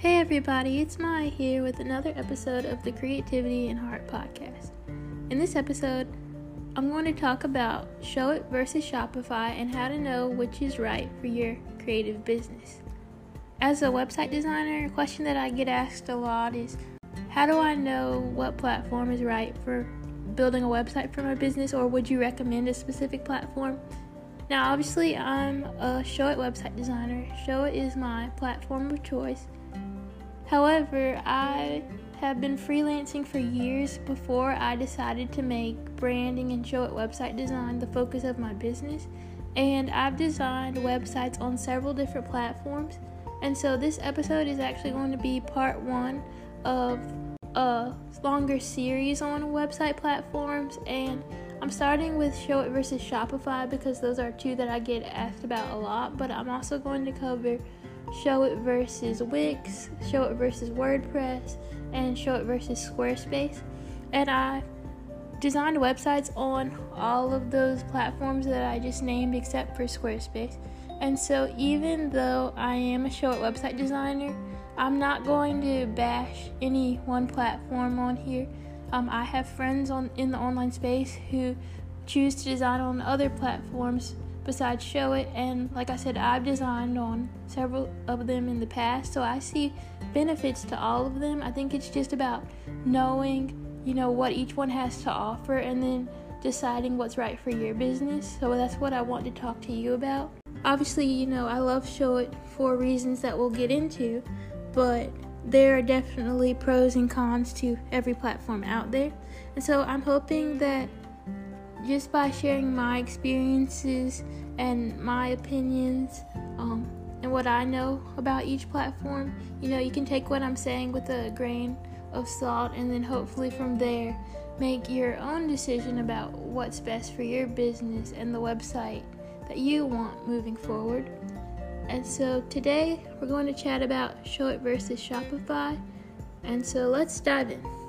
Hey everybody, it's Maya here with another episode of the Creativity and Heart podcast. In this episode, I'm going to talk about Showit versus Shopify and how to know which is right for your creative business. As a website designer, a question that I get asked a lot is how do I know what platform is right for building a website for my business or would you recommend a specific platform? Now, obviously, I'm a Showit website designer. Showit is my platform of choice However, I have been freelancing for years before I decided to make branding and Showit website design the focus of my business. And I've designed websites on several different platforms. And so this episode is actually going to be part one of a longer series on website platforms. And I'm starting with Showit versus Shopify because those are two that I get asked about a lot. But I'm also going to cover Showit versus Wix, Showit versus WordPress, and Showit versus Squarespace. And I designed websites on all of those platforms that I just named except for Squarespace. And so, even though I am a Showit website designer, I'm not going to bash any one platform on here. Um, I have friends on in the online space who choose to design on other platforms besides Showit and like i said i've designed on several of them in the past so i see benefits to all of them. I think it's just about knowing you know what each one has to offer and then deciding what's right for your business. So that's what i want to talk to you about. Obviously you know i love Showit for reasons that we'll get into but there are definitely pros and cons to every platform out there. And so i'm hoping that just by sharing my experiences and my opinions um, and what I know about each platform, you know, you can take what I'm saying with a grain of salt and then hopefully from there make your own decision about what's best for your business and the website that you want moving forward. And so today we're going to chat about Showit versus Shopify. And so let's dive in.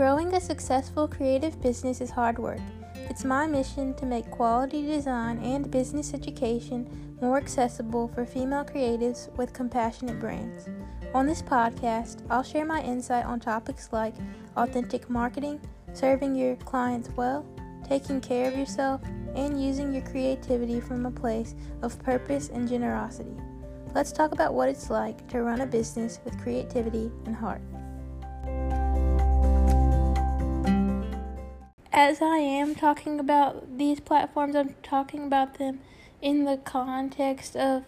Growing a successful creative business is hard work. It's my mission to make quality design and business education more accessible for female creatives with compassionate brains. On this podcast, I'll share my insight on topics like authentic marketing, serving your clients well, taking care of yourself, and using your creativity from a place of purpose and generosity. Let's talk about what it's like to run a business with creativity and heart. As I am talking about these platforms, I'm talking about them in the context of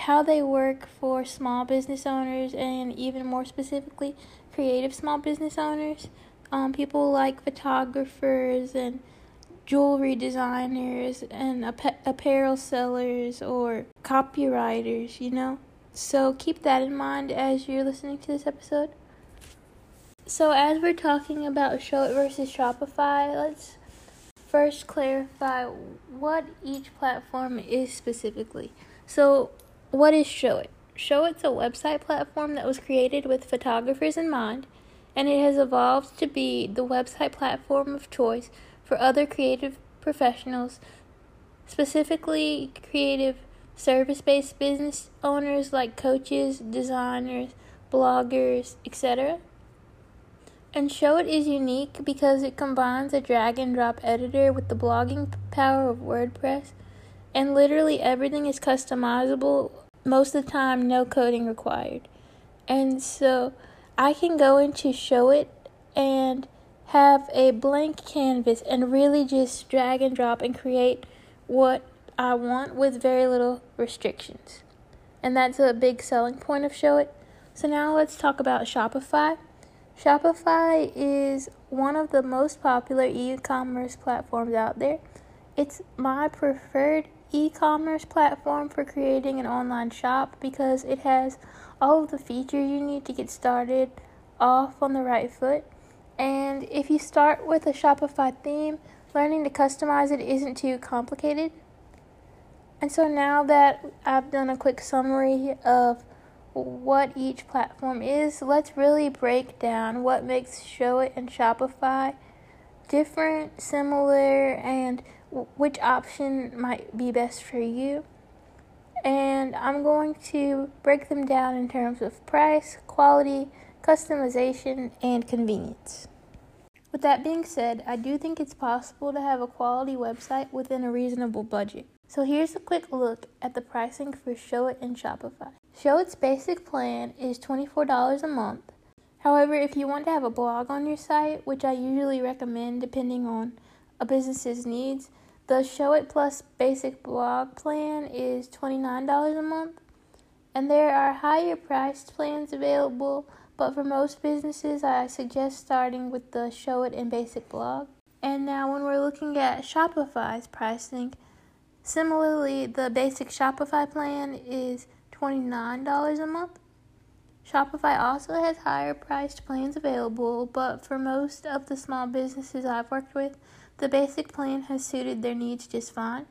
how they work for small business owners and even more specifically, creative small business owners. Um, people like photographers and jewelry designers and ap- apparel sellers or copywriters, you know? So keep that in mind as you're listening to this episode. So, as we're talking about Showit versus Shopify, let's first clarify what each platform is specifically. So, what is Showit? Showit's a website platform that was created with photographers in mind, and it has evolved to be the website platform of choice for other creative professionals, specifically creative service based business owners like coaches, designers, bloggers, etc. And Showit is unique because it combines a drag and drop editor with the blogging power of WordPress, and literally everything is customizable, most of the time, no coding required. And so I can go into Showit and have a blank canvas and really just drag and drop and create what I want with very little restrictions. And that's a big selling point of Showit. So now let's talk about Shopify. Shopify is one of the most popular e commerce platforms out there. It's my preferred e commerce platform for creating an online shop because it has all of the features you need to get started off on the right foot. And if you start with a Shopify theme, learning to customize it isn't too complicated. And so now that I've done a quick summary of what each platform is, let's really break down what makes Showit and Shopify different, similar, and which option might be best for you. And I'm going to break them down in terms of price, quality, customization, and convenience. With that being said, I do think it's possible to have a quality website within a reasonable budget. So here's a quick look at the pricing for Showit and Shopify. Showit's basic plan is $24 a month. However, if you want to have a blog on your site, which I usually recommend depending on a business's needs, the Showit Plus basic blog plan is $29 a month. And there are higher priced plans available, but for most businesses, I suggest starting with the Showit and basic blog. And now, when we're looking at Shopify's pricing, Similarly, the basic Shopify plan is $29 a month. Shopify also has higher priced plans available, but for most of the small businesses I've worked with, the basic plan has suited their needs just fine.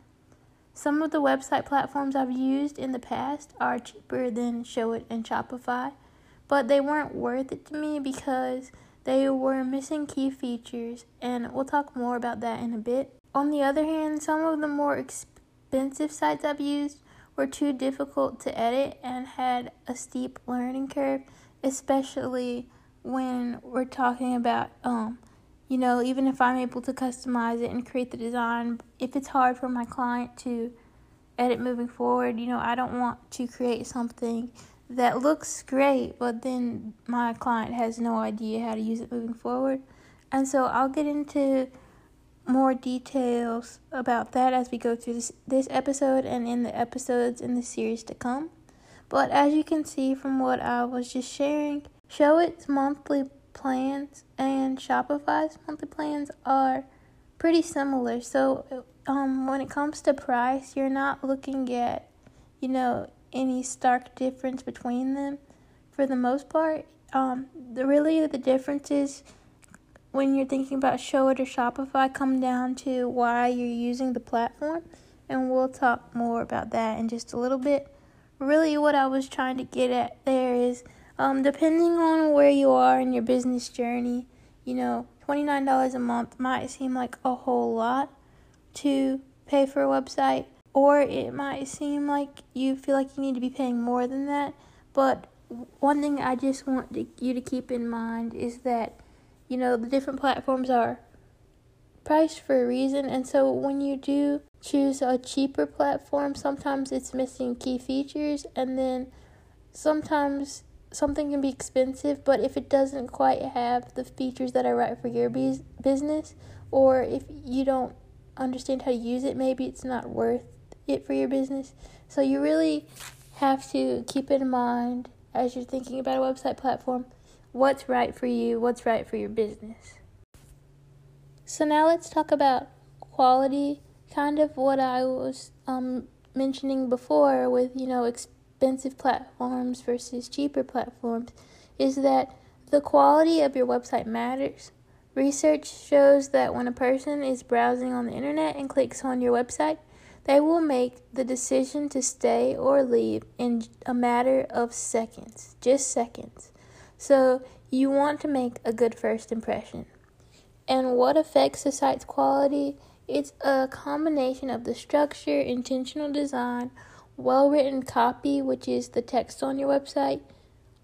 Some of the website platforms I've used in the past are cheaper than Showit and Shopify, but they weren't worth it to me because they were missing key features, and we'll talk more about that in a bit. On the other hand, some of the more expensive expensive sites I've used were too difficult to edit and had a steep learning curve, especially when we're talking about um you know, even if I'm able to customize it and create the design, if it's hard for my client to edit moving forward, you know, I don't want to create something that looks great, but then my client has no idea how to use it moving forward. And so I'll get into more details about that as we go through this, this episode and in the episodes in the series to come. But as you can see from what I was just sharing, Showit's monthly plans and Shopify's monthly plans are pretty similar. So um, when it comes to price, you're not looking at, you know, any stark difference between them. For the most part, um, the really the difference is when you're thinking about Showit or Shopify come down to why you're using the platform, and we'll talk more about that in just a little bit. Really, what I was trying to get at there is um, depending on where you are in your business journey, you know, $29 a month might seem like a whole lot to pay for a website, or it might seem like you feel like you need to be paying more than that. But one thing I just want to, you to keep in mind is that you know, the different platforms are priced for a reason. And so when you do choose a cheaper platform, sometimes it's missing key features, and then sometimes something can be expensive, but if it doesn't quite have the features that are right for your business, or if you don't understand how to use it, maybe it's not worth it for your business. So you really have to keep in mind as you're thinking about a website platform what's right for you, what's right for your business. So now let's talk about quality, kind of what I was um, mentioning before with, you know, expensive platforms versus cheaper platforms, is that the quality of your website matters. Research shows that when a person is browsing on the internet and clicks on your website, they will make the decision to stay or leave in a matter of seconds, just seconds. So you want to make a good first impression. And what affects a site's quality? It's a combination of the structure, intentional design, well written copy, which is the text on your website.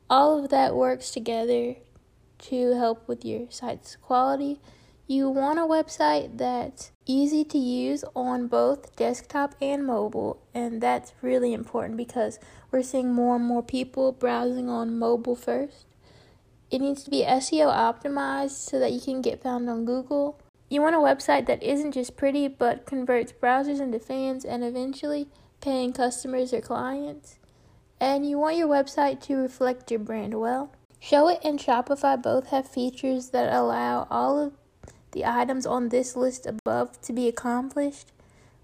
All of that works together to help with your site's quality. You want a website that's easy to use on both desktop and mobile, and that's really important because we're seeing more and more people browsing on mobile first. It needs to be SEO optimized so that you can get found on Google. You want a website that isn't just pretty but converts browsers into fans and eventually paying customers or clients. And you want your website to reflect your brand well. Showit and Shopify both have features that allow all of the items on this list above to be accomplished,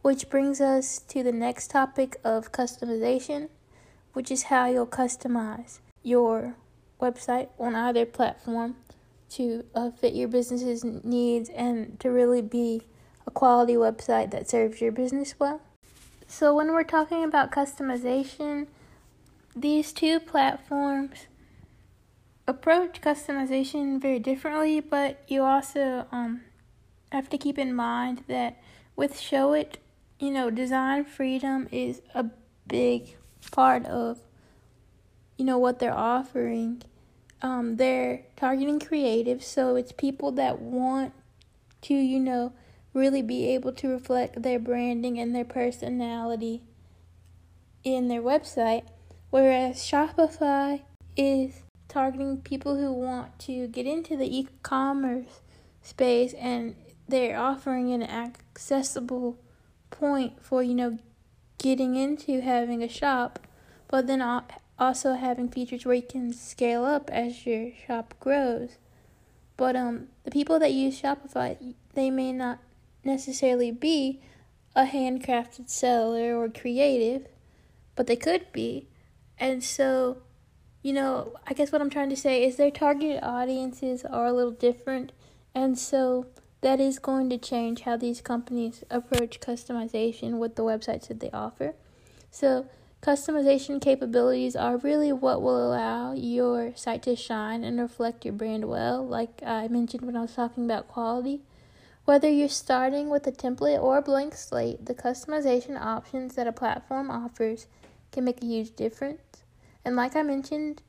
which brings us to the next topic of customization, which is how you'll customize your website on either platform to uh, fit your business's needs and to really be a quality website that serves your business well. So, when we're talking about customization, these two platforms approach customization very differently, but you also um, have to keep in mind that with Showit, you know, design freedom is a big part of you know what they're offering. Um, they're targeting creatives, so it's people that want to, you know, really be able to reflect their branding and their personality in their website. Whereas Shopify is targeting people who want to get into the e commerce space and they're offering an accessible point for, you know, getting into having a shop, but then also having features where you can scale up as your shop grows. But um, the people that use Shopify, they may not necessarily be a handcrafted seller or creative, but they could be. And so, you know, I guess what I'm trying to say is their targeted audiences are a little different. And so that is going to change how these companies approach customization with the websites that they offer. So, customization capabilities are really what will allow your site to shine and reflect your brand well, like I mentioned when I was talking about quality. Whether you're starting with a template or a blank slate, the customization options that a platform offers can make a huge difference. And like I mentioned,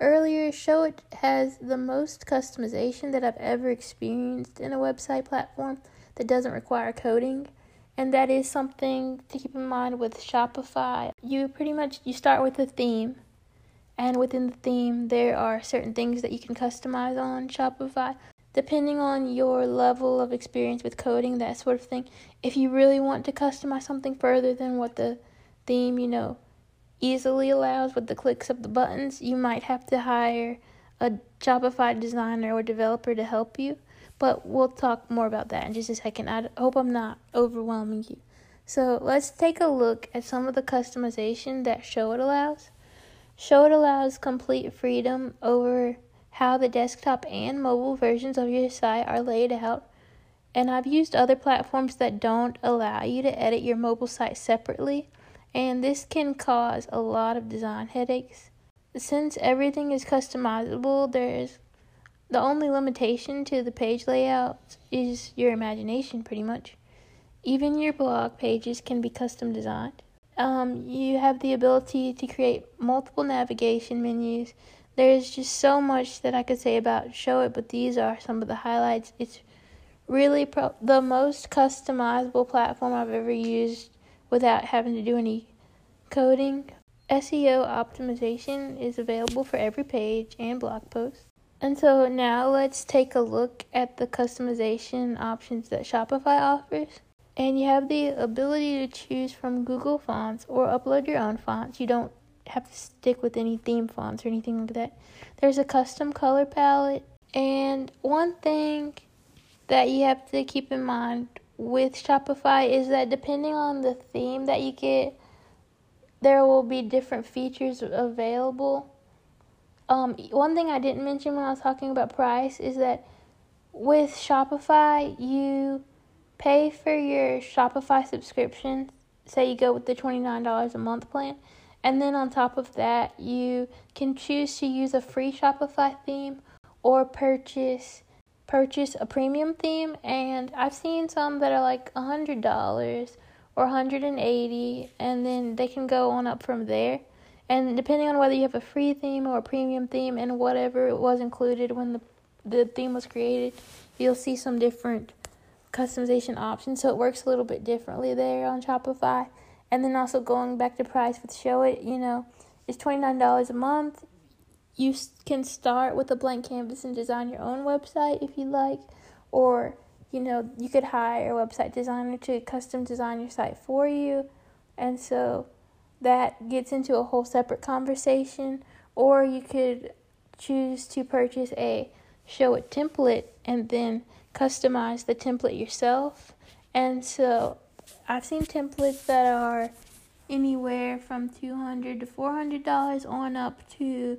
earlier, Showit has the most customization that I've ever experienced in a website platform that doesn't require coding. And that is something to keep in mind with Shopify. You pretty much you start with a theme and within the theme there are certain things that you can customize on Shopify depending on your level of experience with coding, that sort of thing. If you really want to customize something further than what the theme, you know, easily allows with the clicks of the buttons, you might have to hire a Shopify designer or developer to help you. But we'll talk more about that in just a second. I hope I'm not overwhelming you. So let's take a look at some of the customization that Showit allows. Showit allows complete freedom over how the desktop and mobile versions of your site are laid out. And I've used other platforms that don't allow you to edit your mobile site separately and this can cause a lot of design headaches. Since everything is customizable, there's the only limitation to the page layout is your imagination, pretty much. Even your blog pages can be custom designed. Um, you have the ability to create multiple navigation menus. There's just so much that I could say about Showit, but these are some of the highlights. It's really pro- the most customizable platform I've ever used without having to do any coding. SEO optimization is available for every page and blog post. And so now let's take a look at the customization options that Shopify offers. And you have the ability to choose from Google Fonts or upload your own fonts. You don't have to stick with any theme fonts or anything like that. There's a custom color palette. And one thing that you have to keep in mind with Shopify is that depending on the theme that you get, there will be different features available. Um, one thing I didn't mention when I was talking about price is that with Shopify, you pay for your Shopify subscription. Say you go with the $29 a month plan. And then on top of that, you can choose to use a free Shopify theme or purchase purchase a premium theme and I've seen some that are like a hundred dollars or 180 and then they can go on up from there and depending on whether you have a free theme or a premium theme and whatever was included when the the theme was created you'll see some different customization options. So it works a little bit differently there on Shopify. And then also going back to price with Showit, you know it's $29 a month. You can start with a blank canvas and design your own website if you like, or you know, you could hire a website designer to custom design your site for you. And so that gets into a whole separate conversation. Or you could choose to purchase a Showit template and then customize the template yourself. And so I've seen templates that are anywhere from 200 to $400 on up to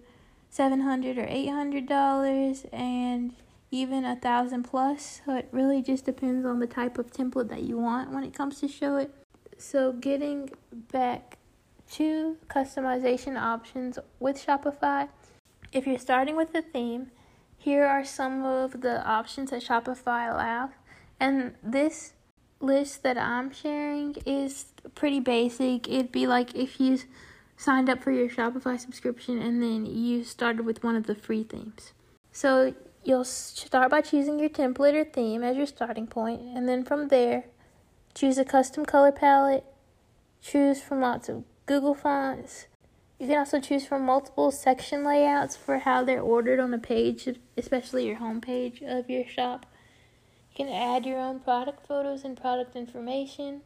700 or 800 dollars and even a thousand plus so it really just depends on the type of template that you want when it comes to Showit. so getting back two customization options with Shopify. If you're starting with a theme, here are some of the options that Shopify allows. And this list that I'm sharing is pretty basic. It'd be like if you signed up for your Shopify subscription and then you started with one of the free themes. So you'll start by choosing your template or theme as your starting point, and then from there, choose a custom color palette, choose from lots of Google fonts. You can also choose from multiple section layouts for how they're ordered on a page, especially your home page of your shop. You can add your own product photos and product information.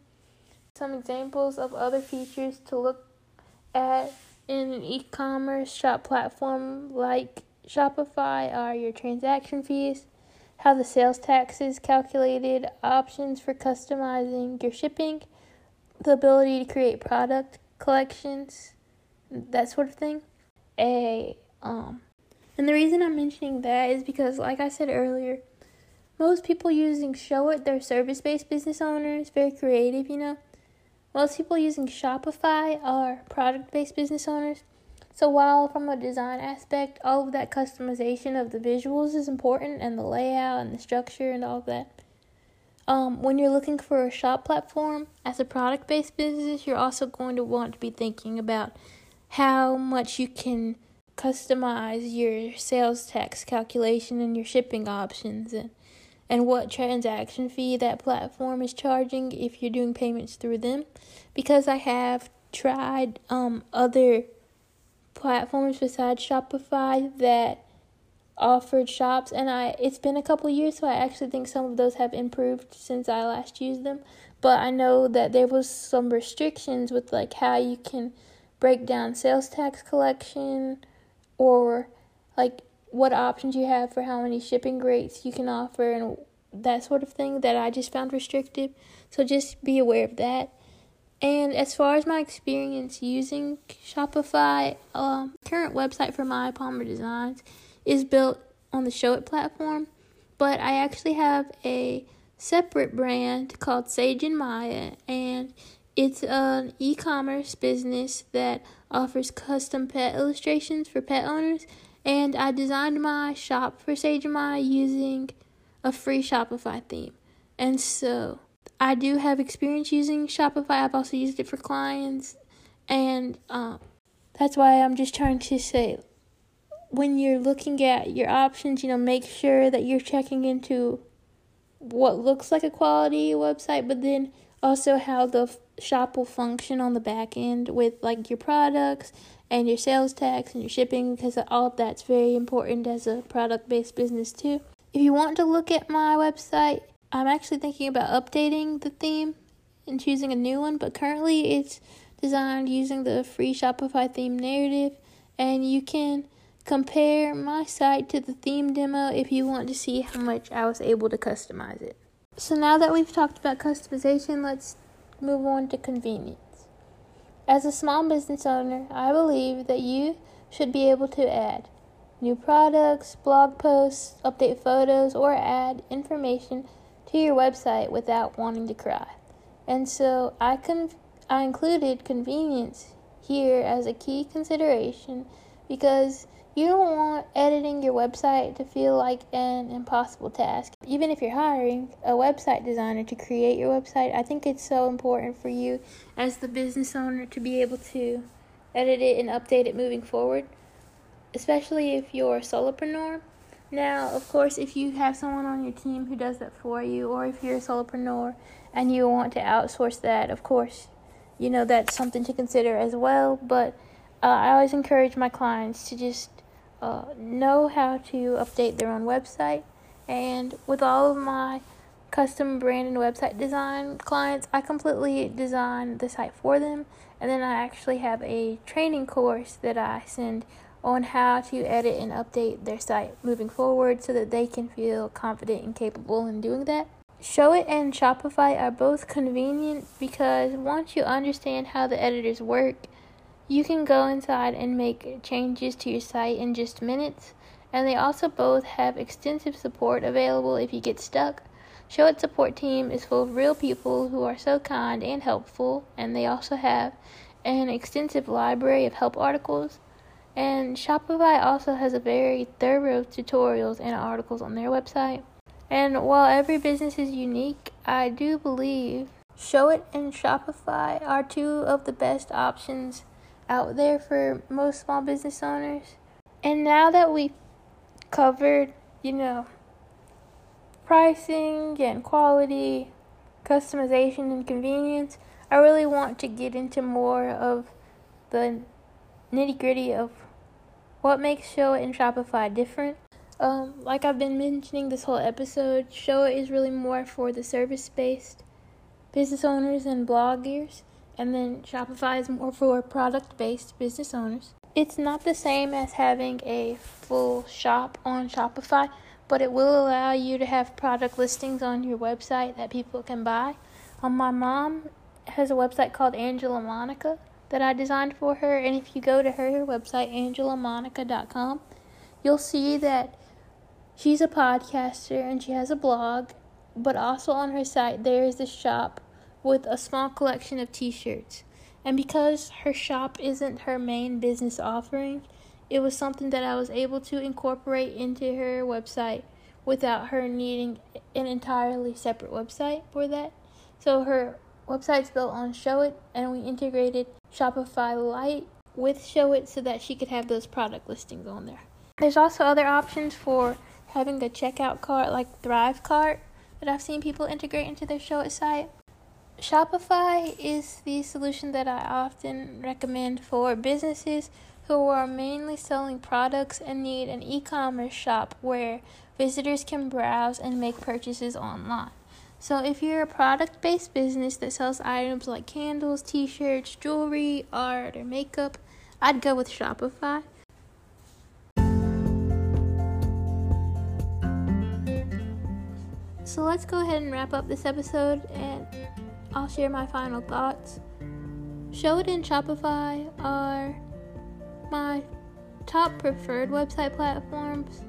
Some examples of other features to look at in an e commerce shop platform like Shopify are your transaction fees, how the sales tax is calculated, options for customizing your shipping, the ability to create product collections, that sort of thing. A um and the reason I'm mentioning that is because like I said earlier, most people using Showit, they're service-based business owners, very creative, you know. Most people using Shopify are product based business owners. So, while from a design aspect, all of that customization of the visuals is important and the layout and the structure and all of that, um, when you're looking for a shop platform as a product based business, you're also going to want to be thinking about how much you can customize your sales tax calculation and your shipping options and and what transaction fee that platform is charging if you're doing payments through them. Because I have tried um, other platforms besides Shopify that offered shops and I it's been a couple years so I actually think some of those have improved since I last used them but I know that there was some restrictions with like how you can break down sales tax collection or like what options you have for how many shipping rates you can offer and that sort of thing that I just found restrictive. So just be aware of that. And as far as my experience using Shopify, um, current website for Maya Palmer Designs is built on the Showit platform, but I actually have a separate brand called Sage and Maya, and it's an e-commerce business that offers custom pet illustrations for pet owners. And I designed my shop for Sage and Maya using a free Shopify theme. And so I do have experience using Shopify. I've also used it for clients. And um, that's why I'm just trying to say when you're looking at your options, you know, make sure that you're checking into what looks like a quality website, but then also how the shop will function on the back end with like your products and your sales tax and your shipping because all of that's very important as a product based business too. If you want to look at my website, I'm actually thinking about updating the theme and choosing a new one, but currently it's designed using the free Shopify theme narrative, and you can compare my site to the theme demo if you want to see how much I was able to customize it. So now that we've talked about customization, let's move on to convenience. As a small business owner, I believe that you should be able to add new products, blog posts, update photos, or add information to your website without wanting to cry. And so I con- I included convenience here as a key consideration because you don't want editing your website to feel like an impossible task. Even if you're hiring a website designer to create your website, I think it's so important for you as the business owner to be able to edit it and update it moving forward especially if you're a solopreneur. Now, of course, if you have someone on your team who does that for you, or if you're a solopreneur and you want to outsource that, of course, you know that's something to consider as well. But uh, I always encourage my clients to just uh, know how to update their own website. And with all of my custom brand and website design clients, I completely design the site for them. And then I actually have a training course that I send on how to edit and update their site moving forward so that they can feel confident and capable in doing that. Showit and Shopify are both convenient because once you understand how the editors work, you can go inside and make changes to your site in just minutes. And they also both have extensive support available if you get stuck. Showit support team is full of real people who are so kind and helpful, and they also have an extensive library of help articles. And Shopify also has a very thorough tutorials and articles on their website. And while every business is unique, I do believe Showit and Shopify are two of the best options out there for most small business owners. And now that we've covered, you know, pricing and quality, customization and convenience, I really want to get into more of the nitty gritty of what makes Showit and Shopify different. Um, like I've been mentioning this whole episode, Showit is really more for the service based business owners and bloggers, and then Shopify is more for product based business owners. It's not the same as having a full shop on Shopify, but it will allow you to have product listings on your website that people can buy. Um, my mom has a website called Angela Monica that I designed for her, and if you go to her website, angelamonica.com, you'll see that she's a podcaster and she has a blog, but also on her site there is a shop with a small collection of t shirts. And because her shop isn't her main business offering, it was something that I was able to incorporate into her website without her needing an entirely separate website for that. So her website's built on Showit, and we integrated Shopify Lite with Showit so that she could have those product listings on there. There's also other options for having a checkout cart like ThriveCart that I've seen people integrate into their Showit site. Shopify is the solution that I often recommend for businesses who are mainly selling products and need an e commerce shop where visitors can browse and make purchases online. So, if you're a product based business that sells items like candles, t shirts, jewelry, art, or makeup, I'd go with Shopify. So, let's go ahead and wrap up this episode and I'll share my final thoughts. Showit and Shopify are my top preferred website platforms,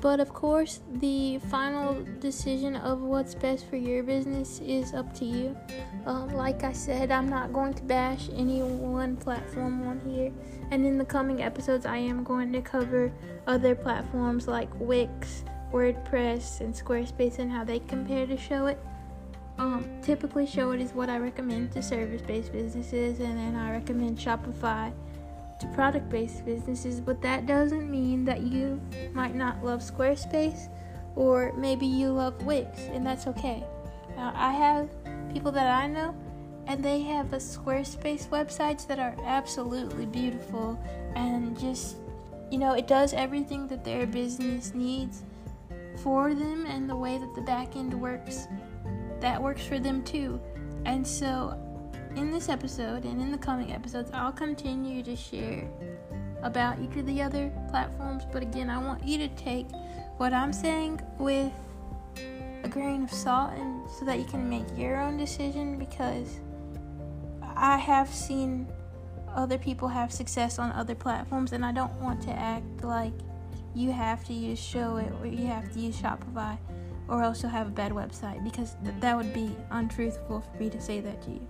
but of course, the final decision of what's best for your business is up to you. Um, like I said, I'm not going to bash any one platform on here, and in the coming episodes, I am going to cover other platforms like Wix, WordPress, and Squarespace and how they compare to Showit. Um, typically, Showit is what I recommend to service based businesses, and then I recommend Shopify to product based businesses. But that doesn't mean that you might not love Squarespace or maybe you love Wix, and that's okay. Now, I have people that I know, and they have a Squarespace websites that are absolutely beautiful and just, you know, it does everything that their business needs for them and the way that the back end works that works for them too. And so, in this episode and in the coming episodes, I'll continue to share about each of the other platforms. But again, I want you to take what I'm saying with a grain of salt and so that you can make your own decision because I have seen other people have success on other platforms and I don't want to act like you have to use Showit or you have to use Shopify or else you'll have a bad website because th- that would be untruthful for me to say that to you.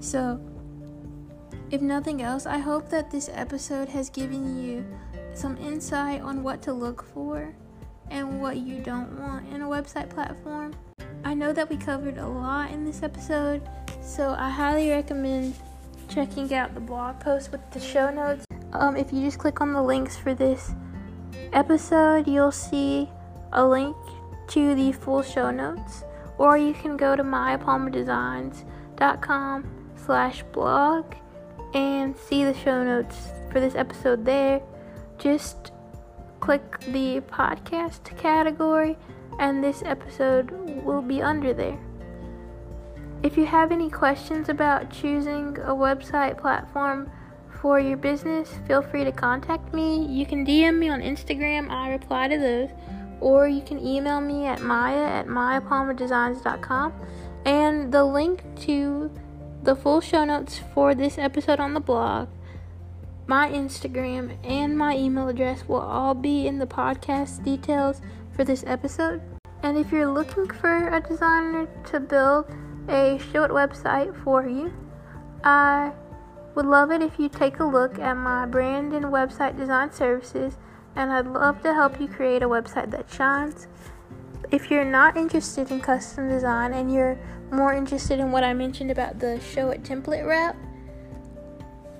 So, if nothing else, I hope that this episode has given you some insight on what to look for and what you don't want in a website platform. I know that we covered a lot in this episode, so I highly recommend checking out the blog post with the show notes. Um, if you just click on the links for this episode, you'll see a link to the full show notes, or you can go to mayapalmerdesigns.com slash blog and see the show notes for this episode there. Just click the podcast category, and this episode will be under there. If you have any questions about choosing a website platform for your business, feel free to contact me. You can DM me on Instagram, I reply to those or you can email me at maya at mayapalmerdesigns.com. And the link to the full show notes for this episode on the blog, my Instagram, and my email address will all be in the podcast details for this episode. And if you're looking for a designer to build a Showit website for you, I Would love it if you take a look at my brand and website design services, and I'd love to help you create a website that shines. If you're not interested in custom design and you're more interested in what I mentioned about the Showit template route,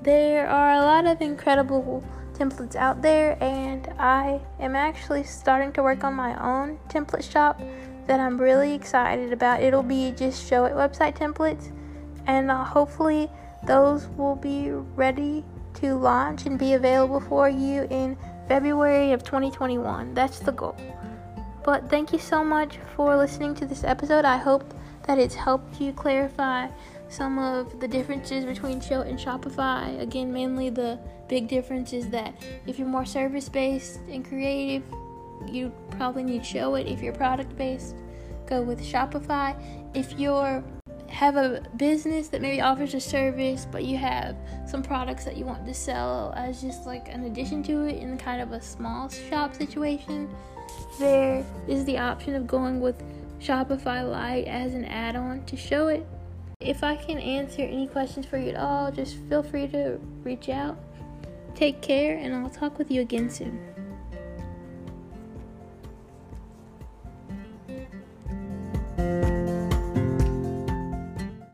there are a lot of incredible templates out there, and I am actually starting to work on my own template shop that I'm really excited about. It'll be just Showit website templates, and uh, hopefully those will be ready to launch and be available for you in February of 2021. That's the goal. But thank you so much for listening to this episode. I hope that it's helped you clarify some of the differences between Show and Shopify. Again, mainly the big difference is that if you're more service based and creative, you probably need Showit. If you're product based, go with Shopify. If you're have a business that maybe offers a service, but you have some products that you want to sell as just like an addition to it in kind of a small shop situation, there is the option of going with Shopify Lite as an add on to Showit. If I can answer any questions for you at all, just feel free to reach out. Take care, and I'll talk with you again soon.